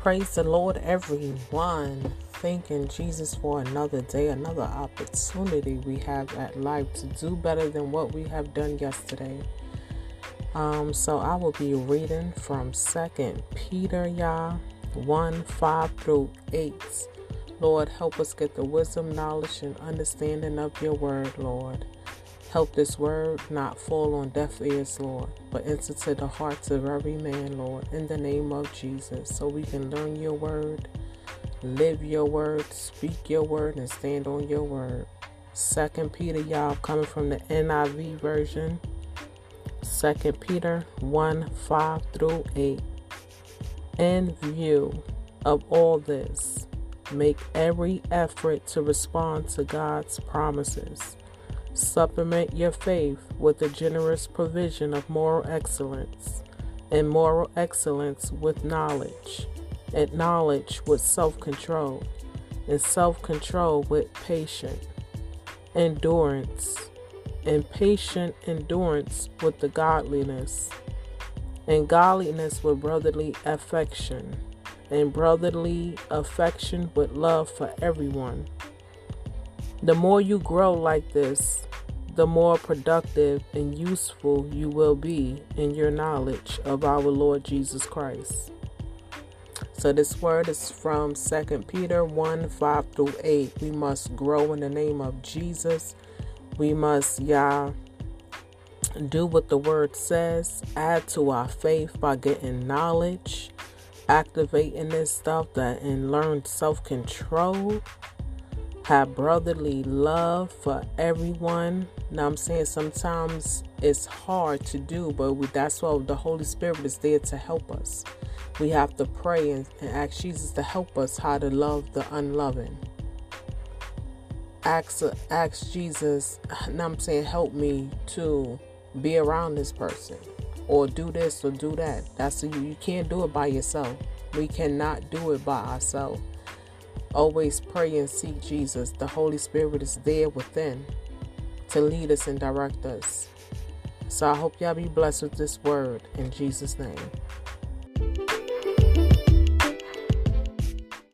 Praise the Lord, everyone. Thanking Jesus for another day, another opportunity we have at life to do better than what we have done yesterday. Um, so I will be reading from Second Peter, y'all, 1 5 through 8. Lord, help us get the wisdom, knowledge, and understanding of your word, Lord. Help this word not fall on deaf ears, Lord, but enter to the hearts of every man, Lord, in the name of Jesus, so we can learn your word, live your word, speak your word, and stand on your word. Second Peter, y'all, coming from the NIV version. Second Peter 1 5 through 8. In view of all this, make every effort to respond to God's promises Supplement your faith with a generous provision of moral excellence, and moral excellence with knowledge, and knowledge with self control, and self control with patient endurance, and patient endurance with the godliness, and godliness with brotherly affection, and brotherly affection with love for everyone the more you grow like this, the more productive and useful you will be in your knowledge of our Lord Jesus Christ. So, this word is from 2 Peter 1 5 through 8. We must grow in the name of Jesus. We must, yeah, do what the word says, add to our faith by getting knowledge, activating this stuff that and learn self control have brotherly love for everyone. Now I'm saying sometimes it's hard to do, but we, that's why the Holy Spirit is there to help us. We have to pray and, and ask Jesus to help us how to love the unloving. Ask, ask Jesus, now I'm saying help me to be around this person or do this or do that. That's you, you can't do it by yourself. We cannot do it by ourselves. Always pray and seek Jesus. The Holy Spirit is there within to lead us and direct us. So I hope y'all be blessed with this word in Jesus' name.